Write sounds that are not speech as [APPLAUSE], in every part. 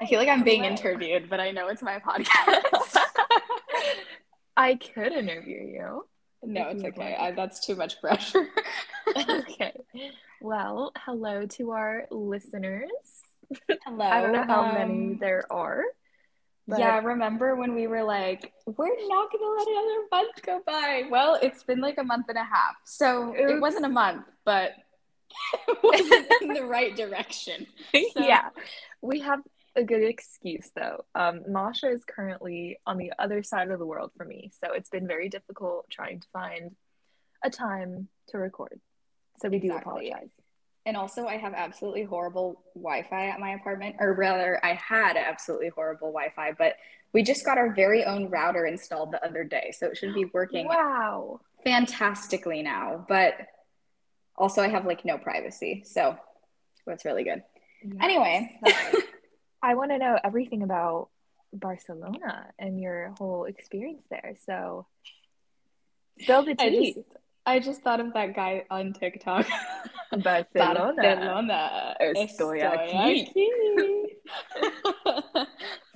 I feel like I'm being interviewed, but I know it's my podcast. I could interview you. no, it's okay. I, that's too much pressure. [LAUGHS] okay. Well, hello to our listeners. Hello. I don't know how many um, there are. but- Yeah, remember when we were like, we're not gonna let another month go by? Well, it's been like a month and a half. So it wasn't a month, but [LAUGHS] it wasn't in the right direction. [LAUGHS] So- yeah. We have a good excuse though. Um, Masha is currently on the other side of the world for me, so it's been very difficult trying to find a time to record. So we do apologize. And also, I have absolutely horrible Wi Fi at my apartment, or rather, I had absolutely horrible Wi Fi, but we just got our very own router installed the other day. So it should be working Wow. fantastically now. But also, I have like no privacy. So that's really good. Anyway, Yes. I want to know everything about Barcelona and your whole experience there. So spill the I just, I just thought of that guy on TikTok. [LAUGHS] Barcelona. Barcelona. Estoy Estoy aquí. [LAUGHS]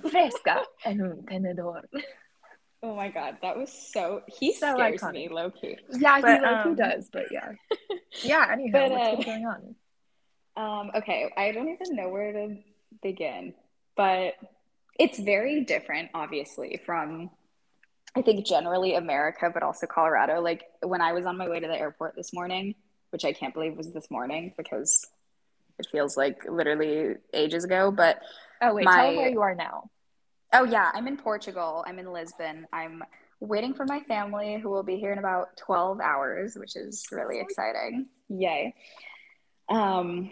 [LAUGHS] Fresca en un tenedor. oh my god, that was so. He So scares iconic. me, low key. Yeah, But, he um, does, but yeah. Yeah, anyhow, But, what's uh, been going on? Um, okay, I don't even know where to begin, but it's very different, obviously, from I think generally America, but also Colorado. Like when I was on my way to the airport this morning, which I can't believe was this morning because it feels like literally ages ago, but Oh wait, my- tell them where you are now. Oh yeah, I'm in Portugal. I'm in Lisbon. I'm waiting for my family who will be here in about 12 hours, which is really exciting. Yay. Um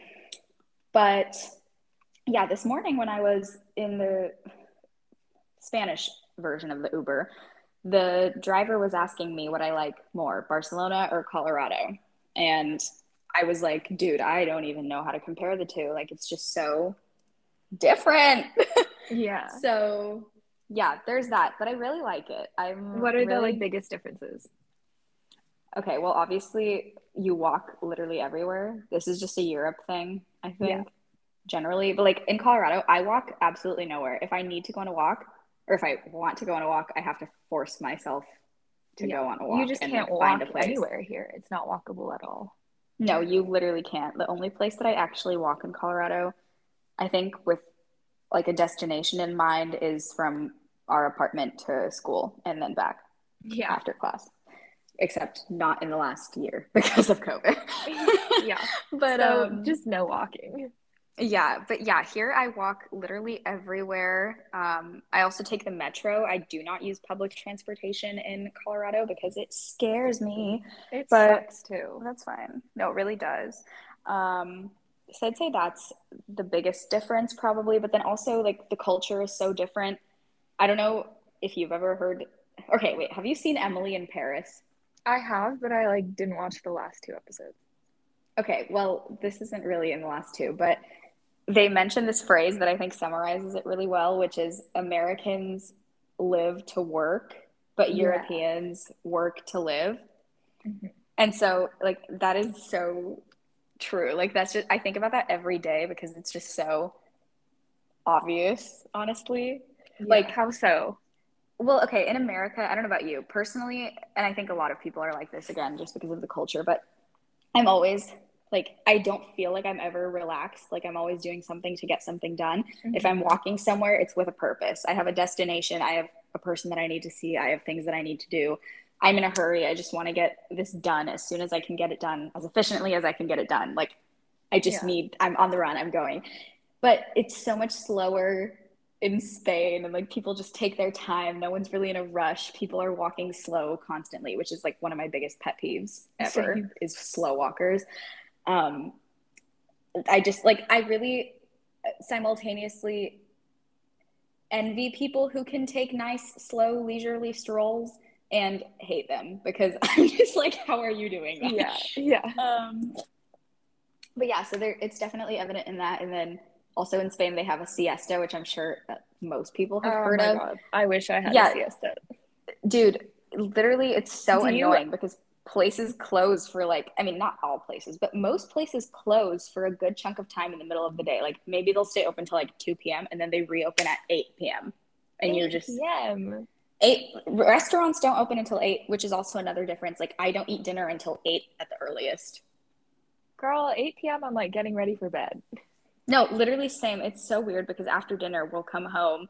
but yeah, this morning when I was in the Spanish version of the Uber, the driver was asking me what I like more, Barcelona or Colorado. And I was like, dude, I don't even know how to compare the two. Like it's just so different. [LAUGHS] Yeah. So yeah, there's that, but I really like it. I'm What are the like biggest differences? Okay, well, obviously you walk literally everywhere. This is just a Europe thing, I think, Yeah. Generally. But like in Colorado, I walk absolutely nowhere. If I need to go on a walk, or if I want to go on a walk, I have to force myself to Yeah. go on a walk. You just can't like, walk find a place. anywhere here. It's not walkable at all. No, you literally can't. The only place that I actually walk in Colorado, I think with like a destination in mind, is from our apartment to school and then back. Yeah. after class, except not in the last year [LAUGHS] because of COVID. Yeah. [LAUGHS] but so um, just no walking. Yeah, but yeah, here I walk literally everywhere. Um, I also take the metro. I do not use public transportation in Colorado because it scares me. It but- sucks too. That's fine. No, it really does. Um, so I'd say that's the biggest difference, probably. But then also, like, the culture is so different. I don't know if you've ever heard. Okay, wait. Have you seen Emily in Paris? I have, but I like didn't watch the last two episodes. Okay, well, this isn't really in the last two, but they mentioned this phrase that I think summarizes it really well, which is Americans live to work, but Yeah. Europeans work to live. Mhm. And so, like, that is so true. Like, that's just, I think about that every day because it's just so obvious, honestly. Like how so? Well, okay, in America, I don't know about you personally, and I think a lot of people are like this again just because of the culture, but I'm always like, I don't feel like I'm ever relaxed. Like, I'm always doing something to get something done. If mm-hmm. I'm walking somewhere, it's with a purpose. I have a destination, I have a person that I need to see, I have things that I need to do. I'm in a hurry. I just want to get this done as soon as I can get it done, as efficiently as I can get it done. Like, I just Yeah. need, I'm on the run, I'm going. But it's so much slower in Spain, and like people just take their time. No one's really in a rush. People are walking slow constantly, which is like one of my biggest pet peeves ever Same. is slow walkers. Um, I just like, I really simultaneously envy people who can take nice, slow, leisurely strolls and hate them because [LAUGHS] I'm just like, how are you doing that? yeah, yeah. Um, but yeah, so there, it's definitely evident in that. And then also in Spain, they have a siesta, which I'm sure most people have Oh heard my of. God. I wish I had Yeah. a siesta. Dude, literally, it's so Do you- annoying because places close for like I mean not all places, but most places close for a good chunk of time in the middle of the day. Like maybe they'll stay open till like 2 p.m. and then they reopen at 8 p.m. And 8 you're just p.m. eight restaurants don't open until eight, which is also another difference. Like I don't eat dinner until eight at the earliest. Girl, 8 p.m. I'm like getting ready for bed. No, literally same. It's so weird because after dinner we'll come home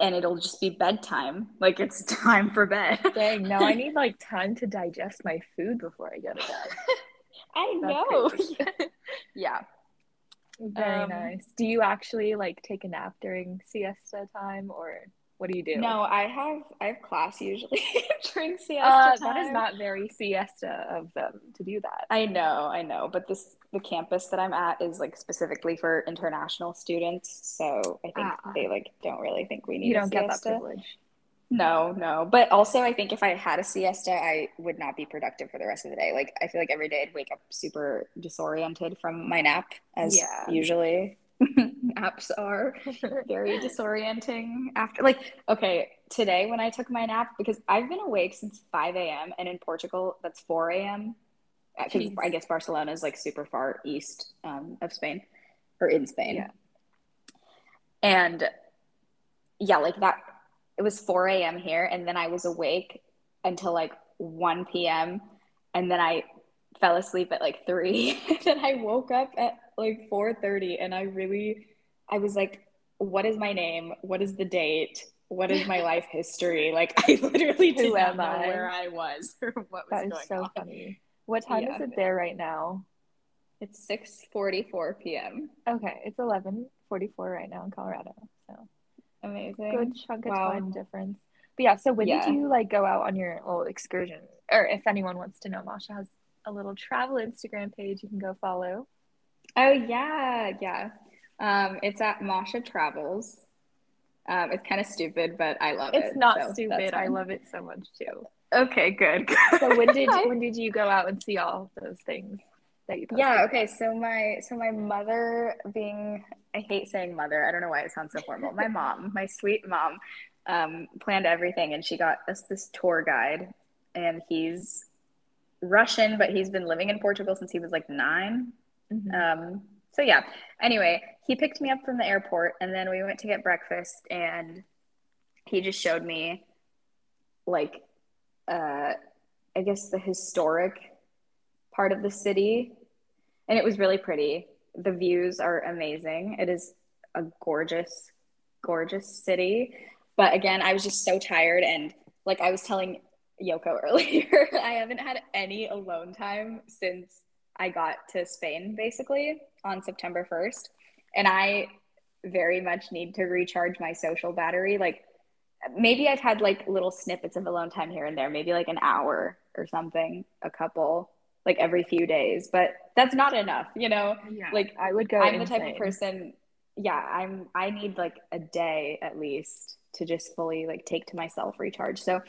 and it'll just be bedtime. Like it's [LAUGHS] time for bed. Dang, no, I [LAUGHS] need like time to digest my food before I go to bed. [LAUGHS] I know. yeah. Very Um, nice. Do you actually like take a nap during siesta time or what do you do? No, I have I have class usually [LAUGHS] during siesta uh, time. that is not very siesta of them to do that. I know, I know, but this the campus that I'm at is like specifically for international students, so I think Ah. they like don't really think we need You don't get that privilege. No, no, but also I think if I had a siesta, I would not be productive for the rest of the day. Like I feel like every day I'd wake up super disoriented from my nap, as Yeah. usually [LAUGHS] naps are. very disorienting after like okay today when i took my nap because i've been awake since 5 a.m and in portugal that's 4 a.m because i guess barcelona is like super far east um, of spain or in spain Yeah. and yeah like that it was 4 a.m here and then i was awake until like 1 p.m and then i fell asleep at like 3 [LAUGHS] and then i woke up at like 4.30 and i really i was like what is my name what is the date what is my [LAUGHS] life history like i literally did not know I? where i was [LAUGHS] or what was That is going so on funny. What time Yeah. is it there right now? it's 6.44 p.m Okay, it's 11:44 right now in Colorado. So amazing good chunk of Wow. time difference. But yeah, so when Yeah. did you like go out on your little excursion? Or if anyone wants to know, Masha has a little travel Instagram page you can go follow. Oh yeah, yeah. Um, it's at Masha Travels. Um, it's kind of stupid, but I love it. It's not so stupid. I love it so much too. Okay, good. So when did [LAUGHS] when did you go out and see all those things that you posted? yeah, okay. So my so my mother being I hate saying mother. I don't know why it sounds so formal. My mom, my sweet mom, um, planned everything and she got us this tour guide and he's Russian, but he's been living in Portugal since he was like nine. Mhm. Um, so yeah. Anyway, he picked me up from the airport, and then we went to get breakfast, and he just showed me, like, uh, I guess the historic part of the city, and it was really pretty. The views are amazing. It is a gorgeous, gorgeous city. But again, I was just so tired, and like I was telling Yoko [LAUGHS] earlier, I haven't had any alone time since I got to Spain basically on September 1st. And I very much need to recharge my social battery. Like maybe I've had like little snippets of alone time here and there, maybe like an hour or something, a couple, like every few days, but that's not enough, you know? Yeah, Like I would go. I'm the type of person, yeah, I'm I need like a day at least to just fully like take to myself, recharge. So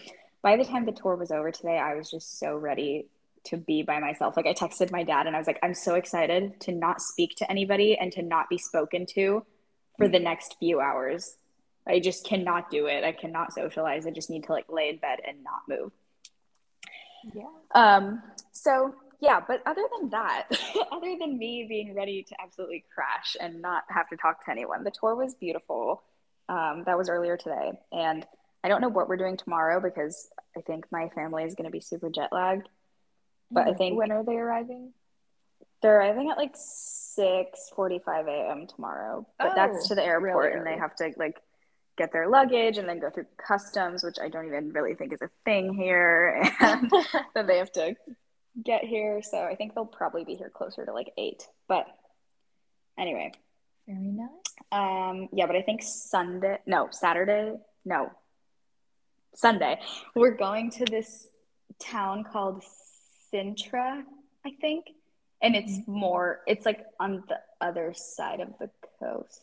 by the time the tour was over today, I was just so ready to be by myself. Like I texted my dad and I was like, I'm so excited to not speak to anybody and to not be spoken to for the next few hours. I just cannot do it. I cannot socialize. I just need to like lay in bed and not move. Yeah. Um, so yeah, but other than that, [LAUGHS] other than me being ready to absolutely crash and not have to talk to anyone, the tour was beautiful. Um, that was earlier today. And I don't know what we're doing tomorrow because I think my family is going to be super jet lagged. But I think when are they arriving? they're arriving at like 6:45 a.m. tomorrow, But that's Oh, to the airport really and they have to like get their luggage and then go through customs, which I don't even really think is a thing here. [LAUGHS] And [LAUGHS] then they have to get here. So I think they'll probably be here closer to like eight. But anyway, Very nice. um, yeah, but I think Sunday, no, Saturday, no, Sunday, we're going to this town called Sintra, I think. And it's more, it's like on the other side of the coast,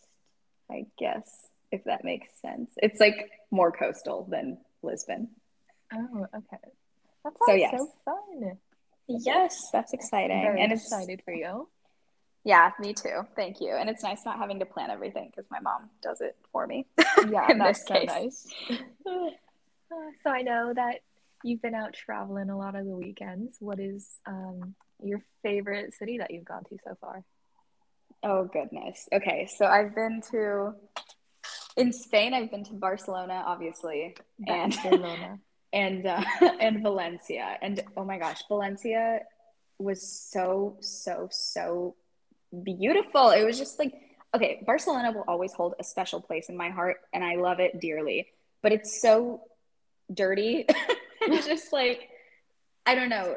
I guess, if that makes sense. It's like more coastal than Lisbon. Oh, okay. That sounds So, yes. so fun. Yes, that's exciting. Very and it's excited for you. Yeah, me too. Thank you. And it's nice not having to plan everything because my mom does it for me. Yeah, [LAUGHS] In that's this so case. nice. Uh, [LAUGHS] so I know that you've been out traveling a lot of the weekends. What is um, your favorite city that you've gone to so far? Oh goodness. Okay, so I've been to in Spain. I've been to Barcelona, obviously, Barcelona. and [LAUGHS] and uh, [LAUGHS] and Valencia. And oh my gosh, Valencia was so so so beautiful. It was just like okay, Barcelona will always hold a special place in my heart, and I love it dearly. But it's so dirty. [LAUGHS] it's [LAUGHS] just like I don't know.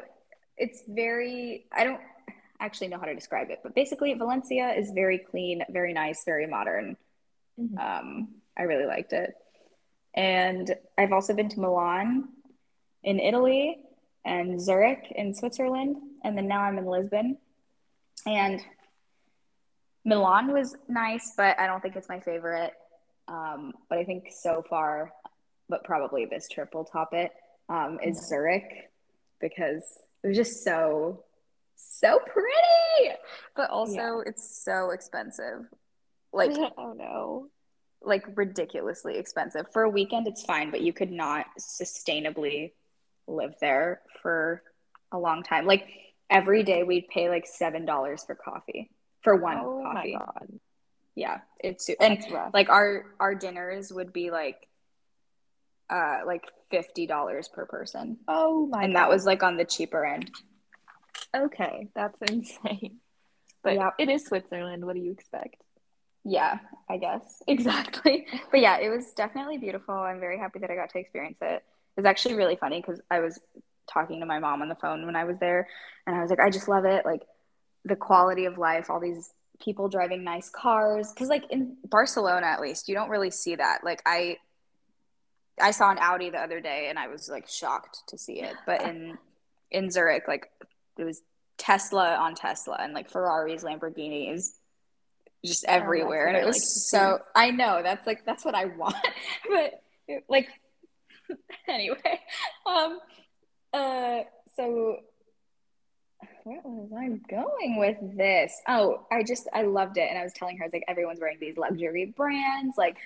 It's very I don't actually know how to describe it, but basically Valencia is very clean, very nice, very modern. Mm-hmm. Um, I really liked it. And I've also been to Milan in Italy and Zurich in Switzerland, and then now I'm in Lisbon. And Milan was nice, but I don't think it's my favorite. Um, but I think so far, but probably this trip will top it, um, is. Zurich because it was just so so pretty, but also yeah. it's so expensive. Like, oh no, like ridiculously expensive. For a weekend, it's fine, but you could not sustainably live there for a long time. Like, every day we'd pay like $7 for coffee for one oh coffee. Yeah, it's and rough. like our our dinners would be like uh like fifty dollars per person. Oh my! And God. that was like on the cheaper end. Okay, that's [LAUGHS] insane. But yeah, it is Switzerland. What do you expect? Yeah, I guess. [LAUGHS] Exactly. but yeah, it was definitely beautiful. I'm very happy that I got to experience it. It was actually really funny because I was talking to my mom on the phone when I was there and I was like, I just love it. Like the quality of life, all these people driving nice cars. Cause like in Barcelona at least, you don't really see that. Like I I saw an Audi the other day and I was like shocked to see it. But in in Zurich, like it was Tesla on Tesla and like Ferraris, Lamborghinis, just oh, everywhere. Oh, and it was like so I know that's like that's what I [LAUGHS] want. but like [LAUGHS] anyway. Um uh so where was I going with this? Oh, I just I loved it and I was telling her I was like everyone's wearing these luxury brands like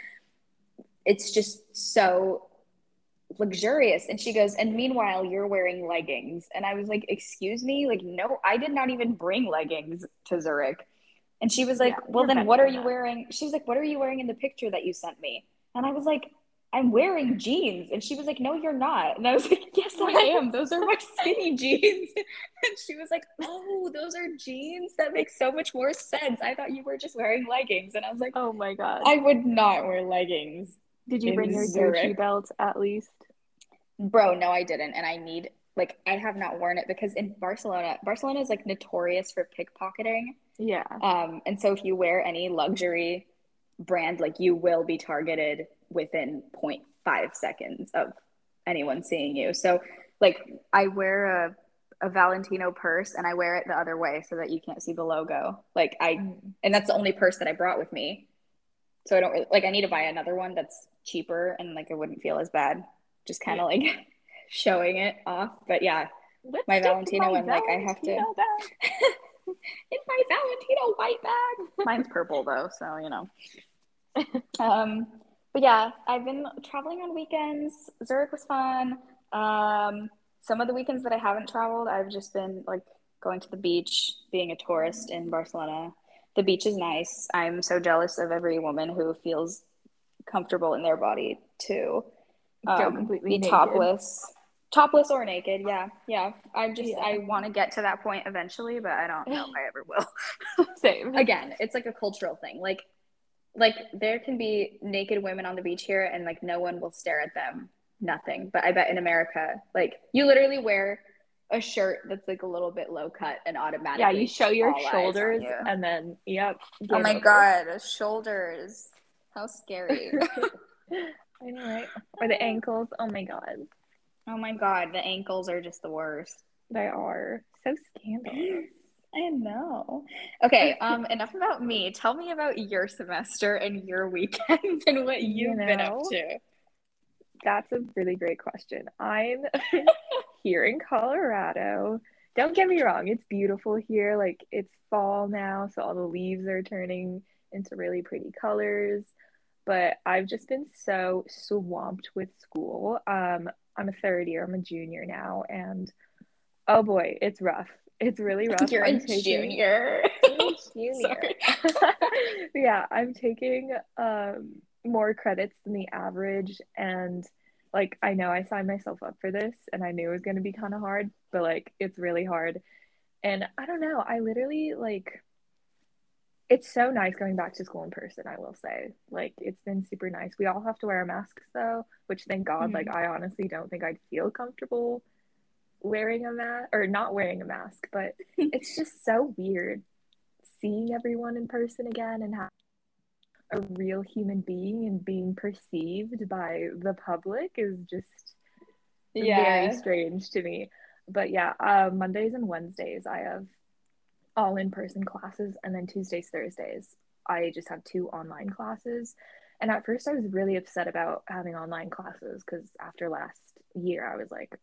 it's just so luxurious. And she goes and meanwhile you're wearing leggings. And i was like excuse me? Like no i did not even bring leggings to zurich. And she was like yeah, well then what are you that. wearing? She was like what are you wearing in the picture that you sent me? And i was like i'm wearing jeans. And she was like no you're not. And i was like yes i am. Those are my [LAUGHS] skinny jeans. And she was like oh those are jeans? That makes so much more sense. I thought you were just wearing leggings. And i was like oh my god. I would not wear leggings did you bring your Zurich. Gucci belt at least? Bro, no, I didn't, and I need like I have not worn it because in Barcelona, Barcelona is like notorious for pickpocketing. Yeah. Um, and so if you wear any luxury brand, like you will be targeted within 0.5 seconds of anyone seeing you. So like I wear a a Valentino purse and I wear it the other way so that you can't see the logo. Like I mm. and that's the only purse that I brought with me. So I don't really, like I need to buy another one that's cheaper and like it wouldn't feel as bad. Just kind of yeah. like [LAUGHS] showing it off. But yeah Let's my valentino one like i have to [LAUGHS] in my valentino white bag. Mine's purple though so you know. Um but yeah i've been traveling on weekends. Zurich was fun. Um some of the weekends that i haven't traveled i've just been like going to the beach being a tourist in barcelona. The beach is nice. I'm so jealous of every woman who feels comfortable in their body to um, completely be naked. topless topless or naked yeah yeah i just yeah. i want to get to that point eventually but i don't know if i ever will [LAUGHS] same again it's like a cultural thing like like there can be naked women on the beach here and like no one will stare at them nothing but i bet in america like you literally wear a shirt that's like a little bit low cut and automatically yeah you show your shoulders you. and then yep oh my over. god shoulders how scary. [LAUGHS] I know, right? Or the ankles. Oh my god. Oh my god, the ankles are just the worst. They are so scandalous. [GASPS] I know. Okay, um, [LAUGHS] enough about me. Tell me about your semester and your weekends and what you've you know, been up to. That's a really great question. I'm [LAUGHS] here in Colorado. Don't get me wrong, it's beautiful here. Like it's fall now, so all the leaves are turning into really pretty colors but I've just been so swamped with school. Um, I'm a third year. I'm a junior now, and oh boy, it's rough. It's really rough. You're I'm a taking- junior. junior. [LAUGHS] [LAUGHS] Yeah, I'm taking um more credits than the average and like I know I signed myself up for this and I knew it was going to be kind of hard, but like it's really hard. And I don't know, I literally like it's so nice going back to school in person, I will say. Like it's been super nice. We all have to wear masks though, which thank God, Mhm. like I honestly don't think I'd feel comfortable wearing a mask or not wearing a mask, but [LAUGHS] it's just so weird seeing everyone in person again and having a real human being and being perceived by the public is just very strange to me. But yeah, uh, Mondays and Wednesdays I have all in person classes, and then Tuesdays, Thursdays I just have two online classes. And at first, I was really upset about having online classes because after last year, I was like,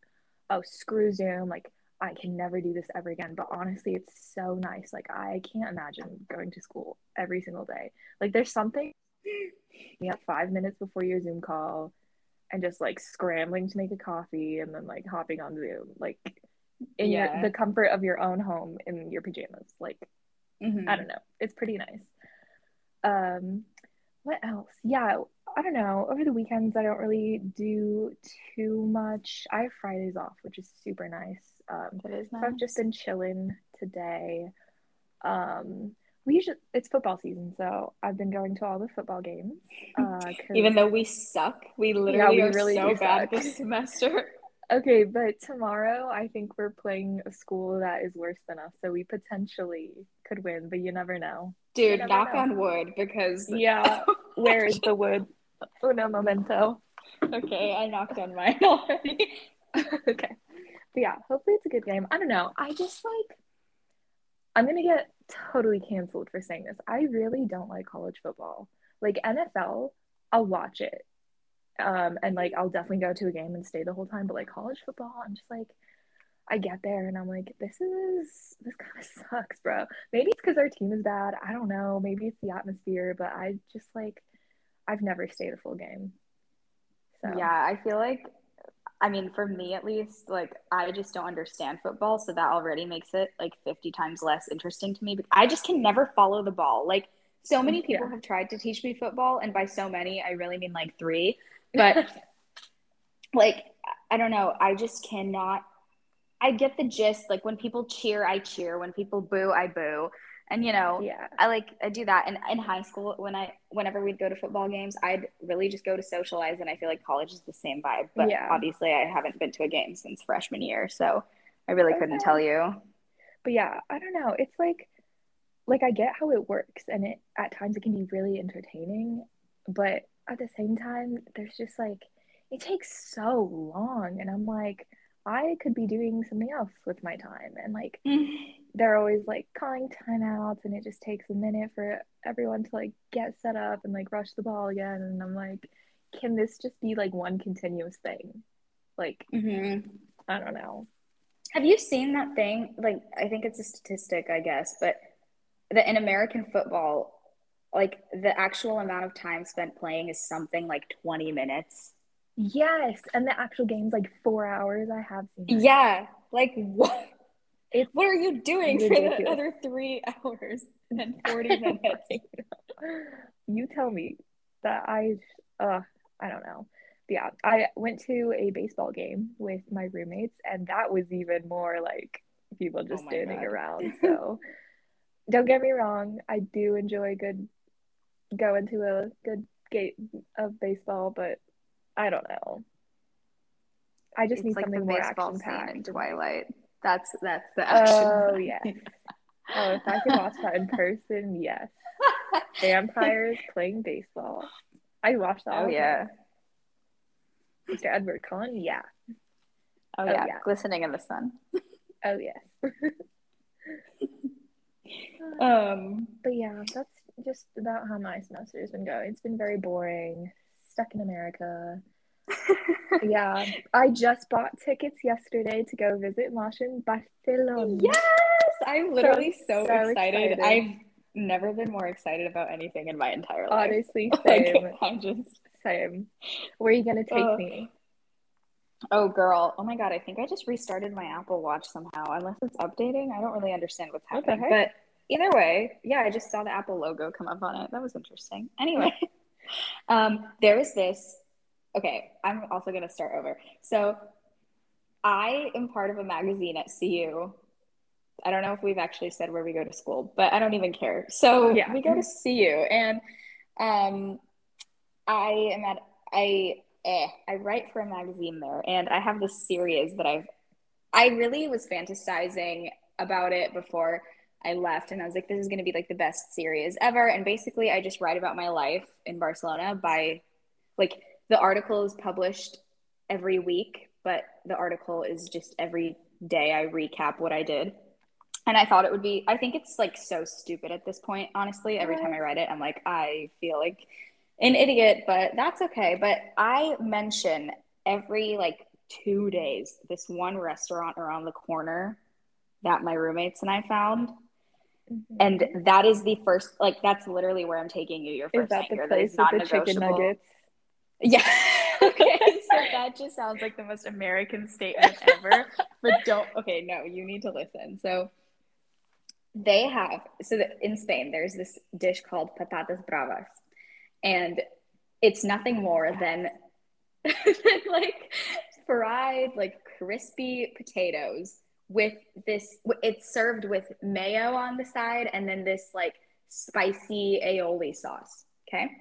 oh, screw Zoom. Like, I can never do this ever again. But honestly, it's so nice. Like, I can't imagine going to school every single day. Like, there's something [LAUGHS] you have five minutes before your Zoom call and just like scrambling to make a coffee and then like hopping on Zoom, like in Yeah. your, the comfort of your own home in your pajamas. Like, Mhm. I don't know. It's pretty nice. Um, what else? Yeah, I don't know. Over the weekends, I don't really do too much. I have Fridays off, which is super nice. Um, That is so nice. I've just been chilling today. Um, we usually it's football season, so I've been going to all the football games. Uh, [LAUGHS] Even though we suck, we literally we are really so bad suck. this semester. [LAUGHS] okay, but tomorrow I think we're playing a school that is worse than us, so we potentially could win, but you never know. Dude, never knock know. on wood because Yeah, where is the wood? [LAUGHS] Uno momento. okay, I knocked on mine [LAUGHS] already. [LAUGHS] okay. But yeah, hopefully it's a good game. I don't know. I just like I'm gonna get totally canceled for saying this. I really don't like college football. Like NFL, I'll watch it. Um, and like I'll definitely go to a game and stay the whole time, but like college football, I'm just like I get there and I'm like, this is this kind of [LAUGHS] sucks, bro. Maybe it's because our team is bad. I don't know. Maybe it's the atmosphere, but I just like I've never stayed a full game. So Yeah, I feel like, I mean, for me at least, like, I just don't understand football. So that already makes it like 50 times less interesting to me. But I just can never follow the ball. Like, so many people Yeah. have tried to teach me football. And by so many, I really mean like three. But, [LAUGHS] like, I don't know. I just cannot. I get the gist. Like, when people cheer, I cheer. When people boo, I boo. And, you know, yeah. I like I do that and in high school when I whenever we'd go to football games I'd really just go to socialize and I feel like college is the same vibe but Yeah. obviously I haven't been to a game since freshman year so I really couldn't tell you But yeah, I don't know. It's like like I get how it works and it at times it can be really entertaining, but at the same time there's just like it takes so long and I'm like I could be doing something else with my time and like [LAUGHS] they're always like calling timeouts and it just takes a minute for everyone to like get set up and like rush the ball again and I'm like can this just be like one continuous thing? Like Mhm. I don't know. Have you seen that thing like I think it's a statistic I guess but that in American football like the actual amount of time spent playing is something like 20 minutes Yes, and the actual game's like 4 hours I have seen. that. Yeah, like [LAUGHS] what? It's what are you doing for the other three [LAUGHS] hours and then forty [LAUGHS] minutes? you tell me that I uh I don't know. But yeah, I went to a baseball game with my roommates and that was even more like people just Oh standing God. around. So don't get me wrong, I do enjoy good going into a good game of baseball, but I don't know. I just It's need like something more action packed. Twilight. That's that's the action. [LAUGHS] Oh yeah. Oh, if I could watch that in person, yes. Vampires [LAUGHS] playing baseball. I watched that. all oh yeah. time. Mr. Edward Cullen, yeah. Oh, Oh, yeah. yeah. Glistening in the sun. Oh yes. [LAUGHS] Um. But yeah, that's just about how my semester has been going. It's been very boring. Stuck in America. [LAUGHS] Yeah. I just bought tickets yesterday to go visit Masha in Barcelona. Yes, I'm literally so, so excited. excited. I've never been more excited about anything in my entire life. Honestly, [LAUGHS] Like, same. I'm just Same. Where are you gonna take me? Oh, girl. Oh my God. I think I just restarted my Apple Watch somehow. Unless it's updating, I don't really understand what's What happening. But either way, yeah, I just saw the Apple logo come up on it. That was interesting. Anyway, [LAUGHS] um, there is this. Okay, I'm also going to start over. So I am part of a magazine at CU. I don't know if we've actually said where we go to school, but I don't even care. So Yeah. we go to CU, and um, I am at I eh, I write for a magazine there, and I have this series that I've I really was fantasizing about it before I left, and I was like, this is going to be like the best series ever. And basically, I just write about my life in Barcelona by like the article is published every week, but the article is just every day I recap what I did. And I thought it would be, I think it's like so stupid at this point, honestly. Every time I write it, I'm like, I feel like an idiot, but that's okay. But I mention every like two days this one restaurant around the corner that my roommates and I found. Mhm. And that is the first, like, that's literally where I'm taking you your Is first that night the place is with the chicken nuggets? Yeah. [LAUGHS] okay. So that just sounds like the most American statement ever. but don't. Okay, no, you need to listen. So they have. So that in Spain, there's this dish called patatas bravas, and it's nothing more than, [LAUGHS] than like fried, like crispy potatoes with this. It's served with mayo on the side, and then this like spicy aioli sauce. Okay.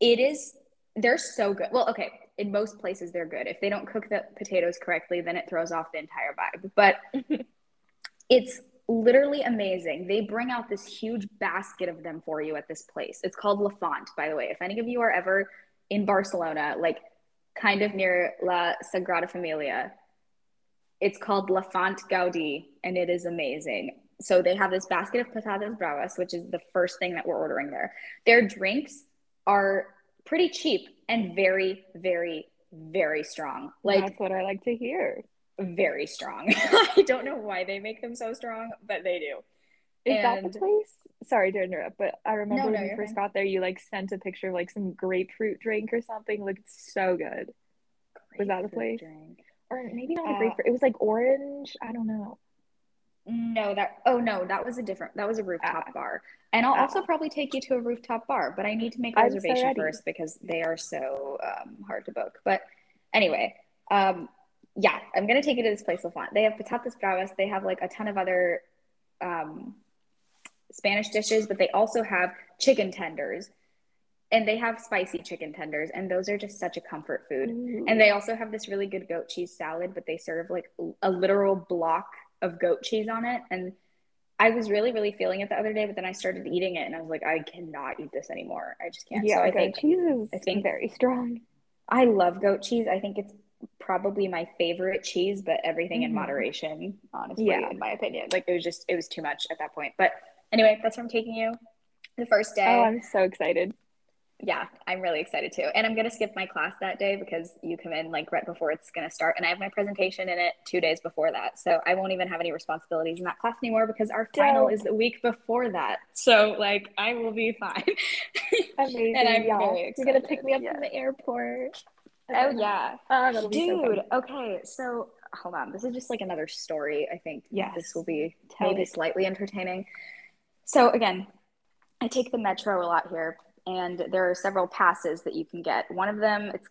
It is they're so good. Well, okay, in most places they're good. If they don't cook the potatoes correctly, then it throws off the entire vibe. But [LAUGHS] it's literally amazing. They bring out this huge basket of them for you at this place. It's called La Font, by the way. If any of you are ever in Barcelona, like kind of near La Sagrada Familia, it's called La Font Gaudi, and it is amazing. So they have this basket of patatas bravas, which is the first thing that we're ordering there. Their drinks are pretty cheap and very, very, very strong. Like That's what I like to hear. very strong. [LAUGHS] I don't know why they make them so strong, but they do. Is that the place? Sorry to interrupt, but I remember No, when no, you first fine. got there, you like sent a picture of like some grapefruit drink or something. Looked so good. Was that the place? drink. Or maybe not a Uh, grapefruit. It was like orange. I don't know. No, that oh no, that was a different that was a rooftop Ah. bar. And I'll Ah. also probably take you to a rooftop bar, but I need to make a I'm so reservation ready. first because they are so um, hard to book. But anyway, um, yeah, I'm gonna take you to this place, La Font. They have patatas bravas. They have like a ton of other um, Spanish dishes, but they also have chicken tenders, and they have spicy chicken tenders, and those are just such a comfort food. Ooh. And they also have this really good goat cheese salad, but they serve like a literal block of goat cheese on it. And I was really, really feeling it the other day, but then I started eating it and I was like, I cannot eat this anymore. I just can't. yeah, so I goat think cheese is I think- very strong. I love goat cheese. I think it's probably my favorite cheese, but everything in Mhm. moderation, honestly, Yeah. in my opinion. Like it was just, it was too much at that point. But anyway, that's where I'm taking you. The first day. Oh, I'm so excited. Yeah, I'm really excited too. And I'm going to skip my class that day because you come in like right before it's going to start. And I have my presentation in it two days before that. So I won't even have any responsibilities in that class anymore because our final is the week before that. So like I will be fine. [LAUGHS] Amazing. and I'm yeah. very You're gonna pick me up Yeah. from the airport. oh, yeah. Oh, oh so. Dude, okay. So hold on. This is just like another story. I think Yes. this will be Tell maybe it. slightly entertaining. So again, I take the metro a lot here, and there are several passes that you can get. One of them, it's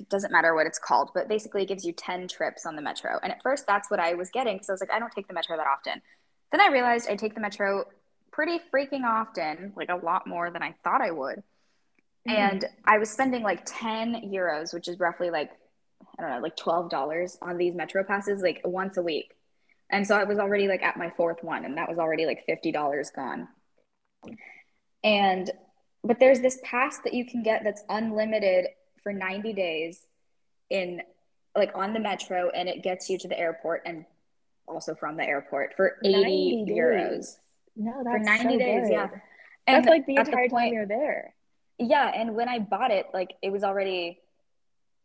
it doesn't matter what it's called, but basically it gives you 10 trips on the metro. And at first that's what I was getting because I was like, I don't take the metro that often. Then I realized I take the metro pretty freaking often, like a lot more than I thought I would. Mhm. And I was spending like 10 euros, which is roughly like, I don't know, like $12 on these metro passes, like once a week. And so I was already like at my fourth one, and that was already like $50 gone. And, but there's this pass that you can get that's unlimited for 90 days in like on the metro, and it gets you to the airport and also from the airport for 80 euros. no, that's For 90 so days, good. yeah. That's like the entire time point- you're there. Yeah, and when I bought it, like it was already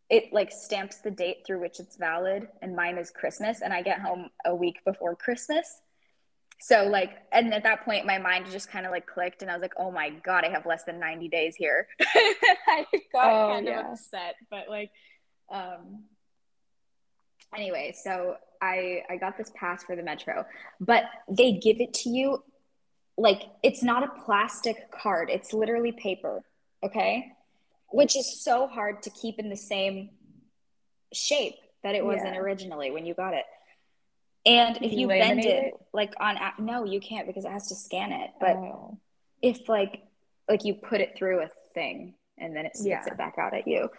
it like stamps the date through which it's valid and mine is Christmas and I get home a week before Christmas. So like and at that point my mind just kind of like clicked and I was like, "Oh my god, I have less than 90 days here." [LAUGHS] I got Oh, kind yeah. of upset, but like um anyway, so I I got this pass for the metro, but they give it to you like it's not a plastic card. It's literally paper, okay? Which is so hard to keep in the same shape that it was yeah. in originally when you got it. And if you, you bend it, it, like on no, you can't because it has to scan it. But oh. if like like you put it through a thing and then it spits yeah. it back out at you.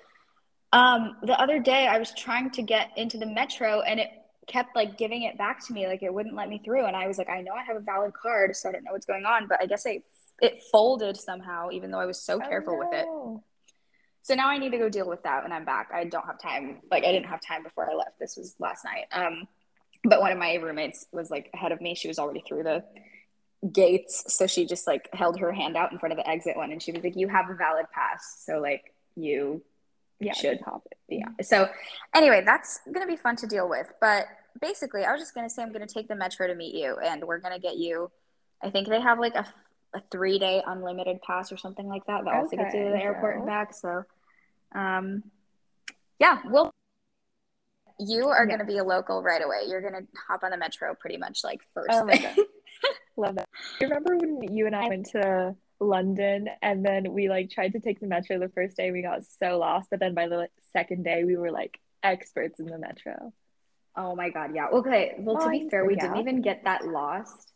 Um, the other day I was trying to get into the metro and it kept like giving it back to me, like it wouldn't let me through. And I was like, I know I have a valid card, so I don't know what's going on. But I guess I it folded somehow, even though I was so oh, careful no. with it. So now I need to go deal with that when I'm back. I don't have time. Like I didn't have time before I left. This was last night. Um, but one of my roommates was like ahead of me. She was already through the gates, so she just like held her hand out in front of the exit one, and she was like, "You have a valid pass, so like you yeah, should hop it." Yeah. So anyway, that's gonna be fun to deal with. But basically, I was just gonna say I'm gonna take the metro to meet you, and we're gonna get you. I think they have like a a three day unlimited pass or something like that that also gets you to the airport and back. So, um, yeah, we'll. You are yeah. going to be a local right away. You're going to hop on the metro pretty much like oh first. Oh God. [LAUGHS] Love that. You remember when you and I went to London and then we like tried to take the metro the first day we got so lost but then by the second day we were like experts in the metro. Oh my god, yeah. Okay, well to be fair, we didn't even get that lost.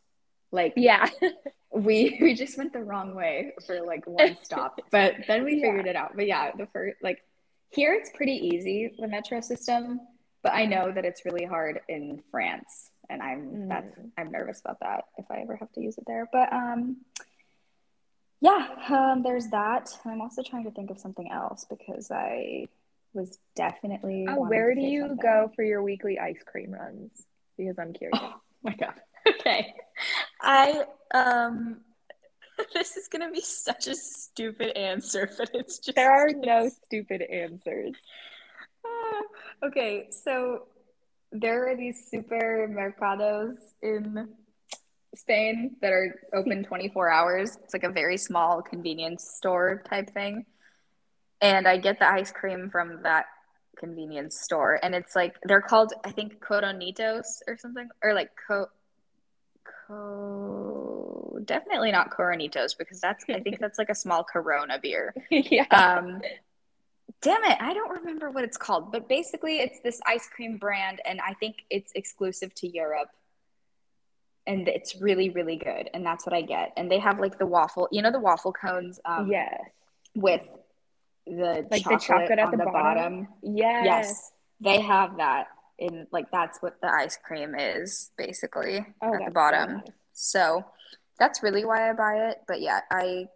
Like yeah. [LAUGHS] we we just went the wrong way for like one [LAUGHS] stop, but then we figured yeah. it out. But yeah, the first like here it's pretty easy the metro system, but I know that it's really hard in France, and I'm mm. that's I'm nervous about that if I ever have to use it there. But um, yeah, um, there's that. I'm also trying to think of something else because I was definitely. Oh, where do you something. go for your weekly ice cream runs? Because I'm curious. Oh [LAUGHS] my god. [LAUGHS] Okay. I um [LAUGHS] this is gonna be such a stupid answer, but it's just there are no stupid answers. Okay, so there are these supermercados in Spain that are open 24 hours. It's like a very small convenience store type thing. And I get the ice cream from that convenience store. And it's like, they're called, I think, Coronitos or something, or like Co Co. Definitely not Coronitos because that's I think [LAUGHS] that's like a small Corona beer. [LAUGHS] yeah. Um, damn it, I don't remember what it's called, but basically it's this ice cream brand, and I think it's exclusive to Europe. And it's really, really good, and that's what I get. And they have like the waffle, you know, the waffle cones. Um, yes. With the like chocolate, the chocolate at the, the bottom. bottom. Yes. Yes, they have that in like that's what the ice cream is basically oh, at the bottom. So, so that's really why I buy it. But yeah, I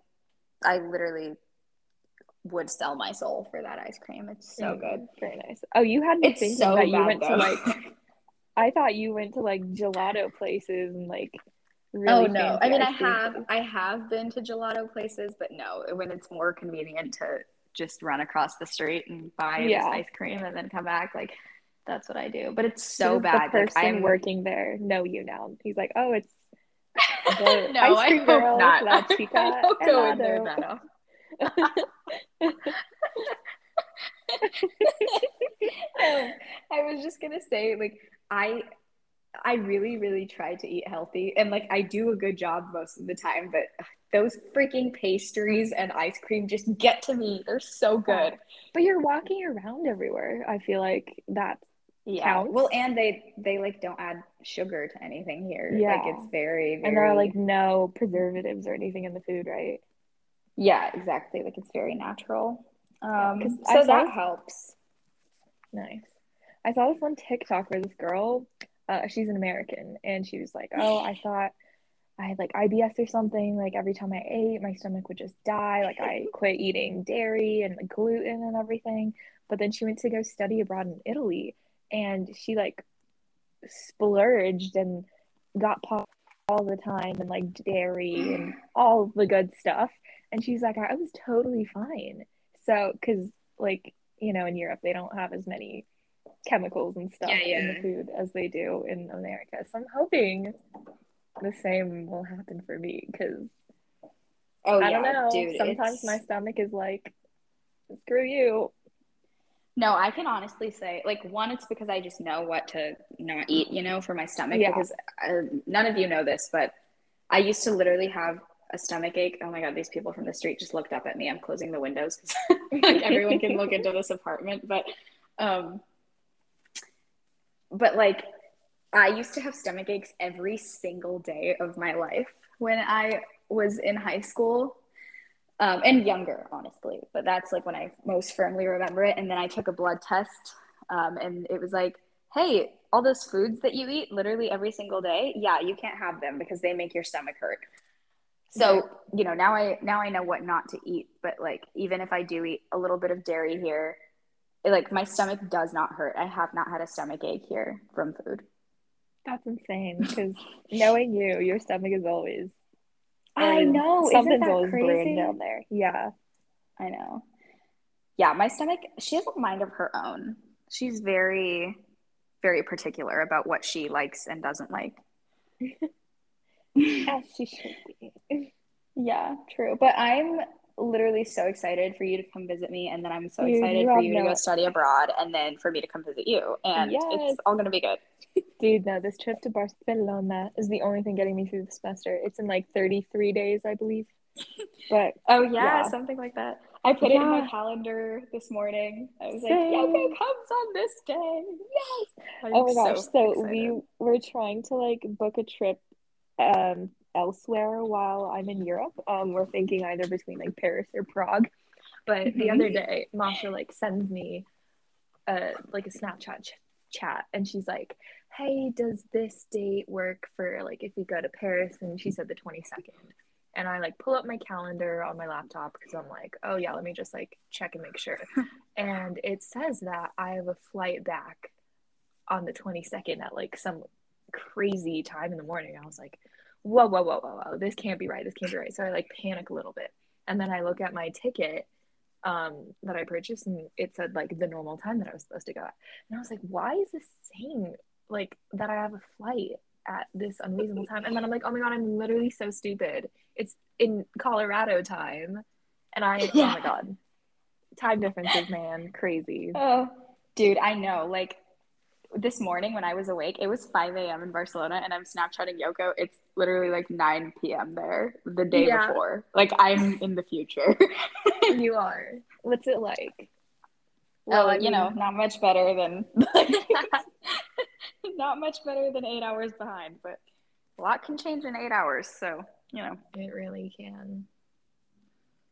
I literally would sell my soul for that ice cream. It's so mm, good. Very nice. Oh, you had me it's thinking so that you went though. to like [LAUGHS] I thought you went to like gelato places and like really Oh no. I mean I have places. I have been to gelato places, but no, when it's more convenient to just run across the street and buy yeah. this ice cream and then come back like that's what I do. But it's so Does bad. The person like, I'm working there know you now. He's like, oh, it's [LAUGHS] no, ice cream I girl, not. Chica [LAUGHS] I don't go in there that often. I was just gonna say, like, I I really, really try to eat healthy and like I do a good job most of the time, but those freaking pastries and ice cream just get to me. They're so good. But you're walking around everywhere. I feel like that's yeah counts. well and they they like don't add sugar to anything here yeah like it's very, very, and there are like no preservatives or anything in the food right yeah exactly like it's very natural um so that this, helps nice i saw this one tiktok where this girl uh she's an american and she was like oh i thought I had like IBS or something. Like every time I ate, my stomach would just die. Like I [LAUGHS] quit eating dairy and like, gluten and everything. But then she went to go study abroad in Italy and she like splurged and got pop all the time and like dairy and all the good stuff and she's like i was totally fine so because like you know in europe they don't have as many chemicals and stuff yeah, yeah. in the food as they do in america so i'm hoping the same will happen for me because oh i yeah, don't know dude, sometimes it's... my stomach is like screw you No, I can honestly say, like, one, it's because I just know what to not eat, you know, for my stomach. Yeah. Because uh, none of you know this, but I used to literally have a stomach ache. Oh my God, these people from the street just looked up at me. I'm closing the windows because [LAUGHS] like everyone can look into this apartment. But, um, but like, I used to have stomach aches every single day of my life when I was in high school um, and younger, honestly. But that's like when I most firmly remember it. And then I took a blood test, um, and it was like, hey, all those foods that you eat literally every single day, yeah, you can't have them because they make your stomach hurt. So you know now I now I know what not to eat. But like even if I do eat a little bit of dairy here, it, like my stomach does not hurt. I have not had a stomach ache here from food. That's insane because knowing you, your stomach is always. I know. Isn't Something's that always brewing crazy? down there. Yeah. I know. Yeah, my stomach, she has a mind of her own. She's very, very particular about what she likes and doesn't like. [LAUGHS] As she should be. Yeah, true. But I'm literally so excited for you to come visit me. And then I'm so excited you for you to go study abroad and then for me to come visit you. And Yes. it's all going to be good. Dude, no, this trip to Barcelona is the only thing getting me through the semester. It's in like 33 days, I believe. But [LAUGHS] Oh, yeah, Yeah. something like that. I put it in my calendar this morning. I was Same. like, Yoko comes on this day. Yes. Oh I'm oh my gosh, so, excited. we were trying to like book a trip um elsewhere while I'm in Europe. Um we're thinking either between like Paris or Prague. But the other day, Masha like sends me a like a Snapchat ch- chat and she's like, "Hey, does this date work for like if we go to Paris?" And she said the 22nd. And I like pull up my calendar on my laptop because I'm like, "Oh yeah, let me just like check and make sure." [LAUGHS] and it says that I have a flight back on the 22nd at like some crazy time in the morning. I was like, whoa, whoa, whoa, whoa, whoa, this can't be right. This can't be right. So I like panic a little bit. And then I look at my ticket um, that I purchased and it said like the normal time that I was supposed to go at. And I was like, why is this saying like that I have a flight at this unreasonable time? And then I'm like, oh my God, I'm literally so stupid. It's in Colorado time. And I, oh [LAUGHS] my God, time differences, man, crazy. Oh, dude, I know. Like this morning when I was awake, it was 5 a.m. in Barcelona, and I'm Snapchatting Yoko. It's literally like 9 p.m. there the day Yeah. before. Like I'm in the future. [LAUGHS] you are. What's it like? Well, I you know, not much better than [LAUGHS] not much better than eight hours behind, but a lot can change in eight hours. So you know, It really can.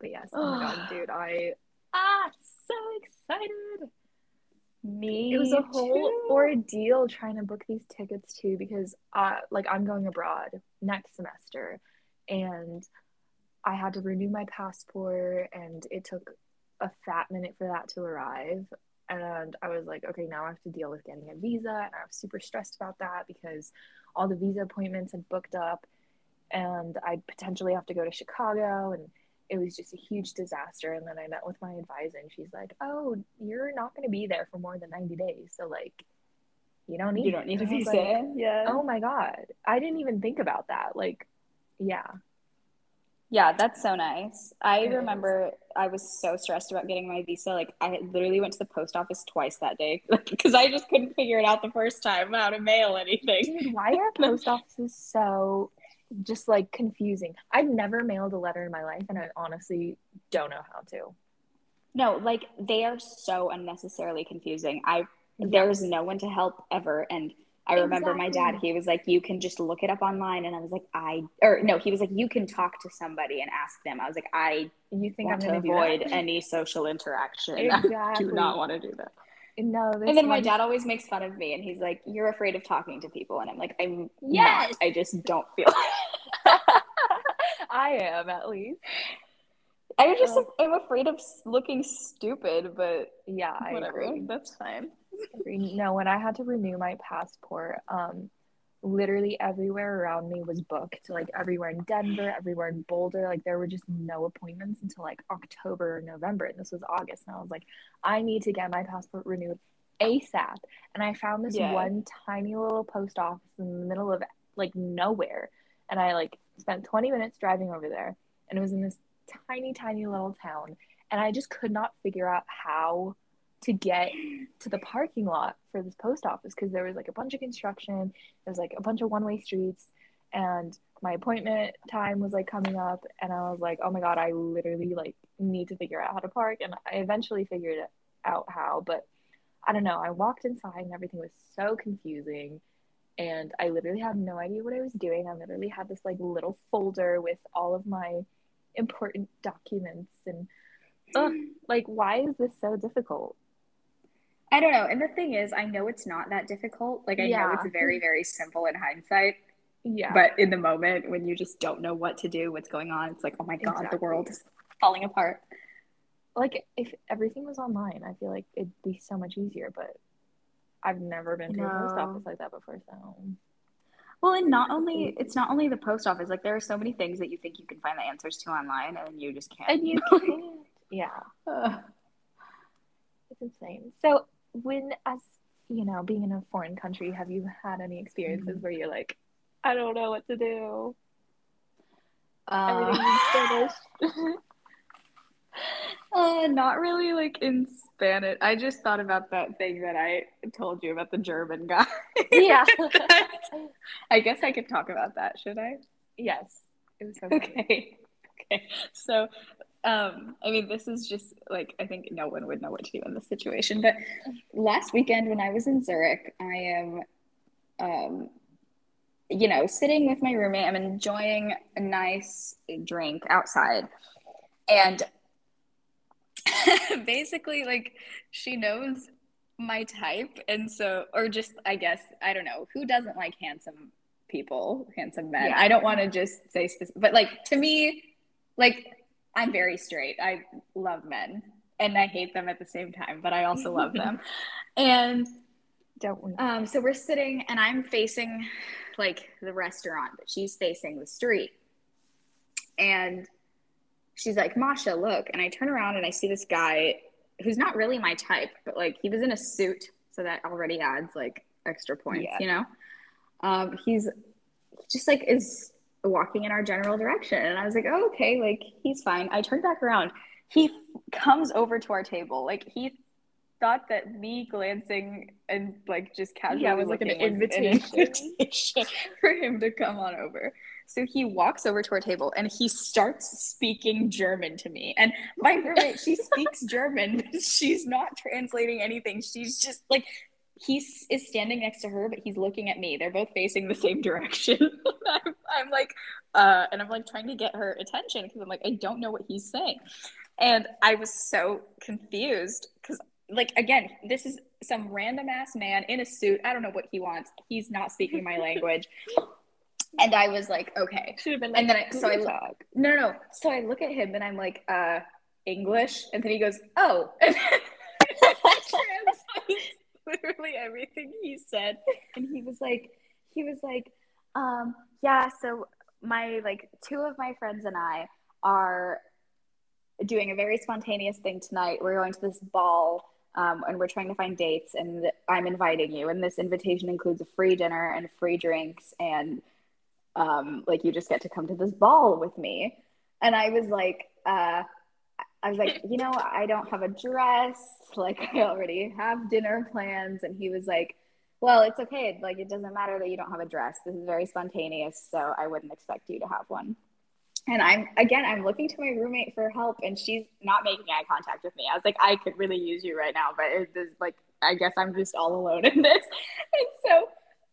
But yes, oh my god, [SIGHS] dude, I ah so excited. Me. It was a whole too. ordeal trying to book these tickets too because uh like I'm going abroad next semester and I had to renew my passport and it took a fat minute for that to arrive. And I was like, okay, now I have to deal with getting a visa. And I was super stressed about that because all the visa appointments had booked up and I'd potentially have to go to Chicago. And it was just a huge disaster. And then I met with my advisor and she's like, oh, you're not going to be there for more than 90 days. So, like, you don't need You don't need a And I was visa. yeah. oh my God. I didn't even think about that. Like, yeah. Yeah, that's so nice. I It is. remember I was so stressed about getting my visa. Like, I literally went to the post office twice that day [LAUGHS] because I just couldn't figure it out the first time how to mail anything. Dude, why are [LAUGHS] post offices so just like confusing? I've never mailed a letter in my life and I honestly don't know how to. No, like they are so unnecessarily confusing. I there's no one to help ever, and I remember my dad. He was like, "You can just look it up online," and I was like, "I," or no, he was like, "You can talk to somebody and ask them." I was like, "I You think I'm gonna avoid any social interaction. Exactly. [LAUGHS] I do not want to do that." No, this And then my dad always makes fun of me, and he's like, "You're afraid of talking to people," and I'm like, "I'm Yes! not. I just don't feel." [LAUGHS] I am at least. I just am afraid of looking stupid, but Yeah, I whatever. That's fine. No, when I had to renew my passport, um, literally everywhere around me was booked. Like everywhere in Denver, everywhere in Boulder, like there were just no appointments until like October or November, and this was August. And I was like, I need to get my passport renewed ASAP. And I found this Yeah. one tiny little post office in the middle of like nowhere, and I like spent 20 minutes driving over there, and it was in this tiny, tiny little town, and I just could not figure out how to get to the parking lot for this post office because there was like a bunch of construction. There was like a bunch of one way streets, and my appointment time was like coming up, and I was like, oh my god, I literally like need to figure out how to park, and I eventually figured out how, but I don't know. I walked inside and everything was so confusing. And I literally had no idea what I was doing. I literally had this like little folder with all of my important documents and ugh, like why is this so difficult? I don't know. And the thing is, I know it's not that difficult. Like I yeah. know it's very, very simple in hindsight. Yeah. But in the moment when you just don't know what to do, what's going on, it's like, oh my God, exactly. the world is falling apart. Like if everything was online, I feel like it'd be so much easier, but I've never been to no. a post office like that before, so well, and not only it's not only the post office. Like there are so many things that you think you can find the answers to online, and you just can't. And you [LAUGHS] can't. yeah, it's insane. So, when as you know, being in a foreign country, have you had any experiences mm-hmm. where you're like, I don't know what to do? Uh, Everything's. [LAUGHS] Uh, not really like in Spanish. I just thought about that thing that I told you about the German guy. Yeah. [LAUGHS] I guess I could talk about that, should I? Yes. It was so okay. [LAUGHS] Okay. So, um, I mean, this is just like I think no one would know what to do in this situation. But last weekend when I was in Zurich, I am, um, you know, sitting with my roommate. I'm enjoying a nice drink outside, and [LAUGHS] basically like she knows my type and so or just i guess i don't know who doesn't like handsome people handsome men yeah. i don't want to just say specific but like to me like i'm very straight i love men and i hate them at the same time but i also love them [LAUGHS] and don't um so we're sitting and i'm facing like the restaurant but she's facing the street and she's like, Masha, look. And I turn around and I see this guy who's not really my type, but like he was in a suit. So that already adds like extra points, yeah. you know? Um, he's just like is walking in our general direction. And I was like, oh, okay, like he's fine. I turned back around. He comes over to our table. Like he thought that me glancing and like just casually yeah, was like an invitation. an invitation [LAUGHS] for him to come on over. So he walks over to our table and he starts speaking German to me. And my roommate, she speaks German, she's not translating anything. She's just like, he is standing next to her, but he's looking at me. They're both facing the same direction. [LAUGHS] I'm, I'm, like, uh, and I'm like trying to get her attention because I'm like, I don't know what he's saying. And I was so confused because, like, again, this is some random ass man in a suit. I don't know what he wants. He's not speaking my language. And I was like, okay. Should have been like, and then I, so I look, no, no, no. So I look at him and I'm like, uh, English. And then he goes, oh. [LAUGHS] literally everything he said. And he was like, he was like, um, yeah, so my, like, two of my friends and I are doing a very spontaneous thing tonight. We're going to this ball um, and we're trying to find dates, and I'm inviting you. And this invitation includes a free dinner and free drinks and um, like you just get to come to this ball with me. And I was like, uh, I was like, you know, I don't have a dress. [LAUGHS] Like I already have dinner plans. And he was like, well, it's okay. Like it doesn't matter that you don't have a dress. This is very spontaneous. So I wouldn't expect you to have one. And I'm again, I'm looking to my roommate for help, and she's not making eye contact with me. I was like, I could really use you right now, but it is like, I guess I'm just all alone in this. [LAUGHS] And so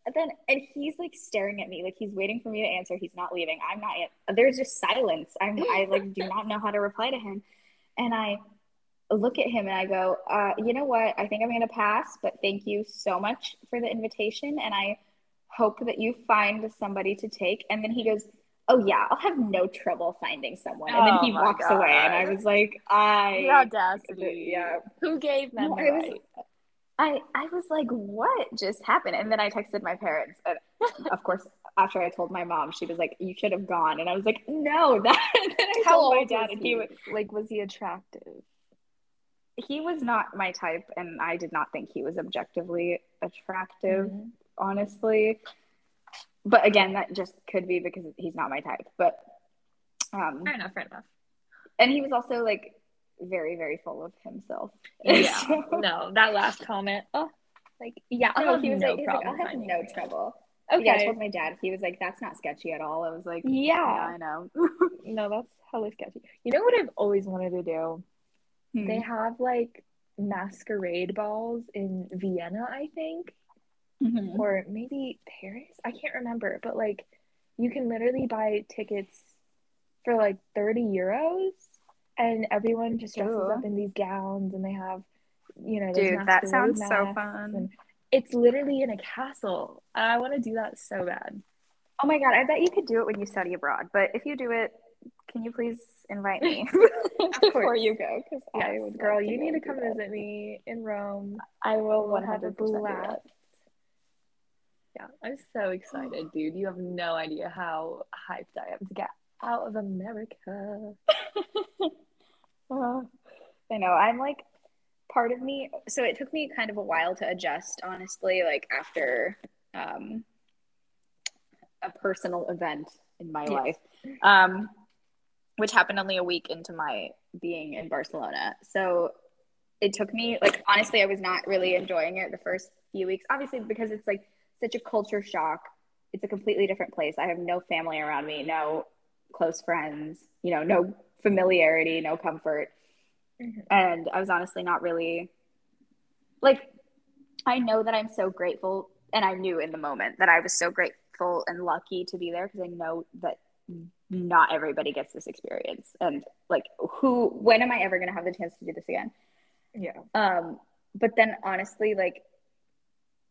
and then and he's like staring at me like he's waiting for me to answer he's not leaving i'm not yet there's just silence i'm i like do not know how to reply to him and i look at him and i go uh, you know what i think i'm going to pass but thank you so much for the invitation and i hope that you find somebody to take and then he goes oh yeah i'll have no trouble finding someone and then he oh walks God. away and i was like i the audacity yeah who gave them no, the right? I I was like, what just happened? And then I texted my parents, and of course, after I told my mom, she was like, "You should have gone." And I was like, "No, [LAUGHS] that." How told my dad, and he, he was like, "Was he attractive?" He was not my type, and I did not think he was objectively attractive, mm-hmm. honestly. But again, that just could be because he's not my type. But um, fair enough, fair enough. And he was also like very, very full of himself. [LAUGHS] Yeah. no, that last comment. Oh, like yeah, I'll no, he was no like, he's like, problem. I'll have no it." trouble. Okay. Yeah, I told my dad. He was like, "That's not sketchy at all." I was like, Yeah. I know." [LAUGHS] No, that's hella sketchy. You know what I've always wanted to do? Hmm. They have like masquerade balls in Vienna, I think, Mhm. or maybe Paris. I can't remember, but like you can literally buy tickets for like 30 euros and everyone just dresses Ooh. up in these gowns and they have, you know, Dude, that sounds so fun. and it's literally in a castle. I want to do that so bad. Oh my god, I bet you could do it when you study abroad. But if you do it, can you please invite me [LAUGHS] [LAUGHS] before you go? Because I would girl, you need to come visit me in Rome. I will We'll have a 100% do that. blast. Yeah, I'm so excited, [GASPS] dude. You have no idea how hyped I am to get out of America. Uh, [LAUGHS] I know. I'm like part of me. So it took me kind of a while to adjust, honestly, like after um, a personal event in my Yes. life, um, which happened only a week into my being in Barcelona. So it took me, like, honestly, I was not really enjoying it the first few weeks, obviously, because it's like such a culture shock. It's a completely different place. I have no family around me, no close friends, you know, no familiarity, no comfort. Mhm. And I was honestly not really like, I know that I'm so grateful, and I knew in the moment that I was so grateful and lucky to be there because I know that not everybody gets this experience. And like, who, when am I ever going to have the chance to do this again? Yeah. Um, but then honestly, like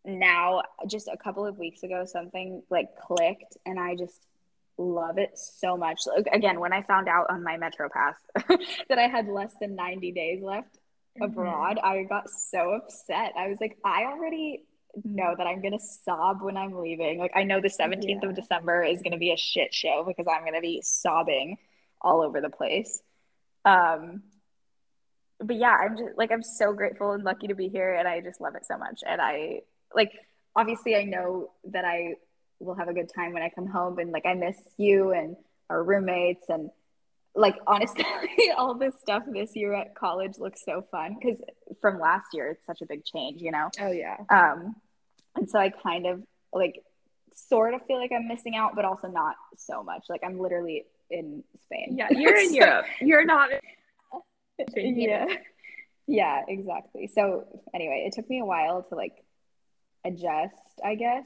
now, just a couple of weeks ago, something like clicked, and I just love it so much. Again, when I found out on my Metro Pass [LAUGHS] that I had less than 90 days left abroad, I got so upset. I was like, I already know that I'm gonna sob when I'm leaving. Like, I know the 17th Yeah. of December is gonna be a shit show because I'm gonna be sobbing all over the place. Um, but yeah, I'm just like I'm so grateful and lucky to be here, and I just love it so much. And I like obviously I know that I will have a good time when I come home, and like I miss you and our roommates, and like honestly, [LAUGHS] all this stuff this year at college looks so fun because from last year it's such a big change, you know. Oh yeah. Um, and so I kind of like sort of feel like I'm missing out, but also not so much. Like I'm literally in Spain. Yeah, you're in [LAUGHS] So- Europe. You're not [LAUGHS] yeah yeah exactly so anyway it took me a while to like adjust i guess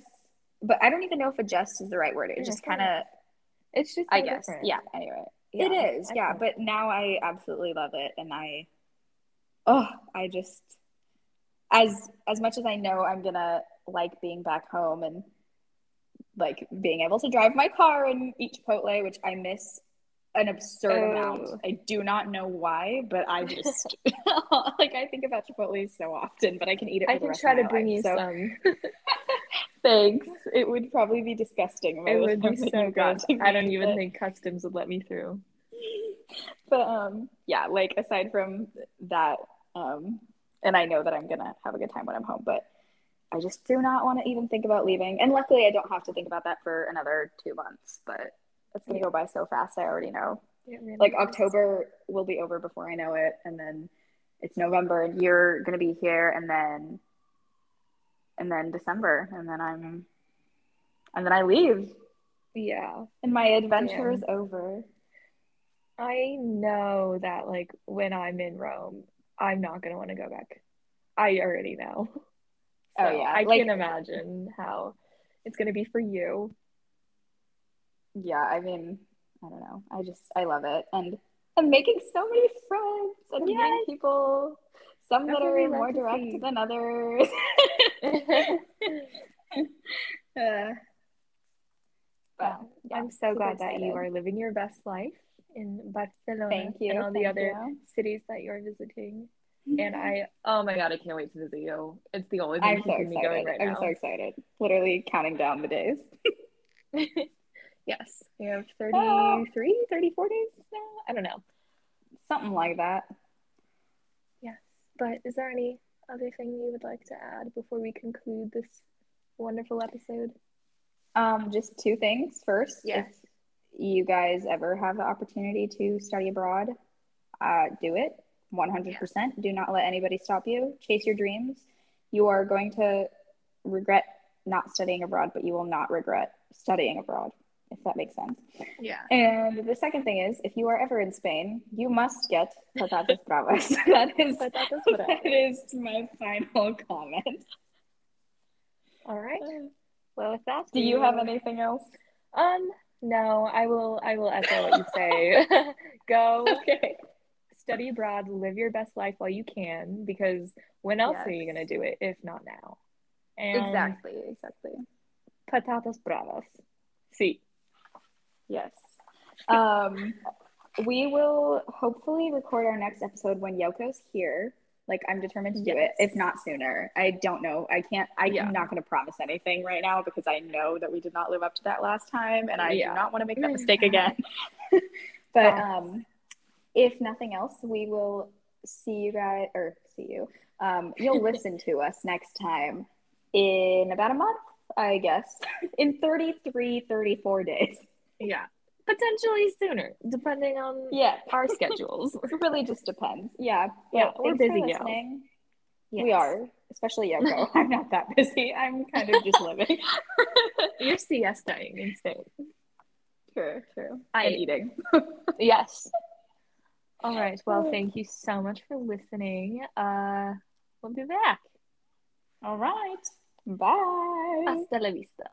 but i don't even know if adjust is the right word. It just kind of It's just i guess. different. yeah. Anyway Yeah, it. Is. Yeah but now i absolutely love it and i oh i just as as much as i know i'm gonna like being back home and like being able to drive my car and eat chipotle which i miss an absurd Oh. amount i do not know why but i [LAUGHS] just [LAUGHS] like i think about chipotle so often but i can eat it I can try to bring life, you so some. [LAUGHS] thanks. It would probably be disgusting It would be so good. I don't even think customs would let me through. but um yeah like aside from that um and i know that i'm gonna have a good time when i'm home but i just do not want to even think about leaving. And luckily i don't have to think about that for another two months but it's gonna go by so fast i already know. Really like october will be over before i know it and then it's november and you're gonna be here and then and then december and then i'm and then i leave Yeah. and my adventure Damn. is over I know that like when I'm in Rome, I'm not gonna want to go back. I already know. [LAUGHS] Oh, So yeah. I Like- can imagine how it's gonna be for you. yeah, I mean, I don't know. I just I love it, and I'm making so many friends and meeting people. Some That's that are more direct see. than others. [LAUGHS] Uh, but yeah, I'm so glad that you are living your best life in Barcelona Thank you, and all the thank other you. cities that you're visiting. And I, oh my god, I can't wait to visit you. It's the only thing I'm so keeping me going excited. right I'm now. so excited. Literally counting down the days. [LAUGHS] yes, we have Ah. 33, 34 days now. I don't know. Something like that. Yes, but is there any other thing you would like to add before we conclude this wonderful episode? Um, just two things. First, Yes. if you guys ever have the opportunity to study abroad, uh, do it. 100%. Do not let anybody stop you. Chase your dreams. You are going to regret not studying abroad, but you will not regret studying abroad, if that makes sense. Yeah. And the second thing is, if you are ever in Spain, you must get patatas bravas. [LAUGHS] that is Patatas bravas. [LAUGHS] is my final comment. All right. Well, with that, Do we you have anything else? Um, no, I will. I will echo what you say. [LAUGHS] Go Okay. study abroad, live your best life while you can, because when else are you gonna do it if not now? And Exactly. Exactly. patatas bravas. See. Yes. Um, we will hopefully record our next episode when Yoko's here. Like I'm determined to do it, if not sooner. I don't know. I can't. I'm Yeah. not going to promise anything right now because I know that we did not live up to that last time, and I Yeah. do not want to make that mistake again. [LAUGHS] but um, if nothing else, we will see you guys or see you. Um, you'll [LAUGHS] listen to us next time in about a month, I guess, in 33, 34 days. Yeah. Potentially sooner, depending on Yeah. our [LAUGHS] schedules. It really just depends. Yeah. Yeah, we're busy listening. We are, especially Yoko. [LAUGHS] I'm not that busy. I'm kind of just living. [LAUGHS] You're siestaing instead. true, true. I- and eating. Yes. All right. Well, thank you so much for listening. Uh, we'll be back. All right. Bye. Hasta la vista.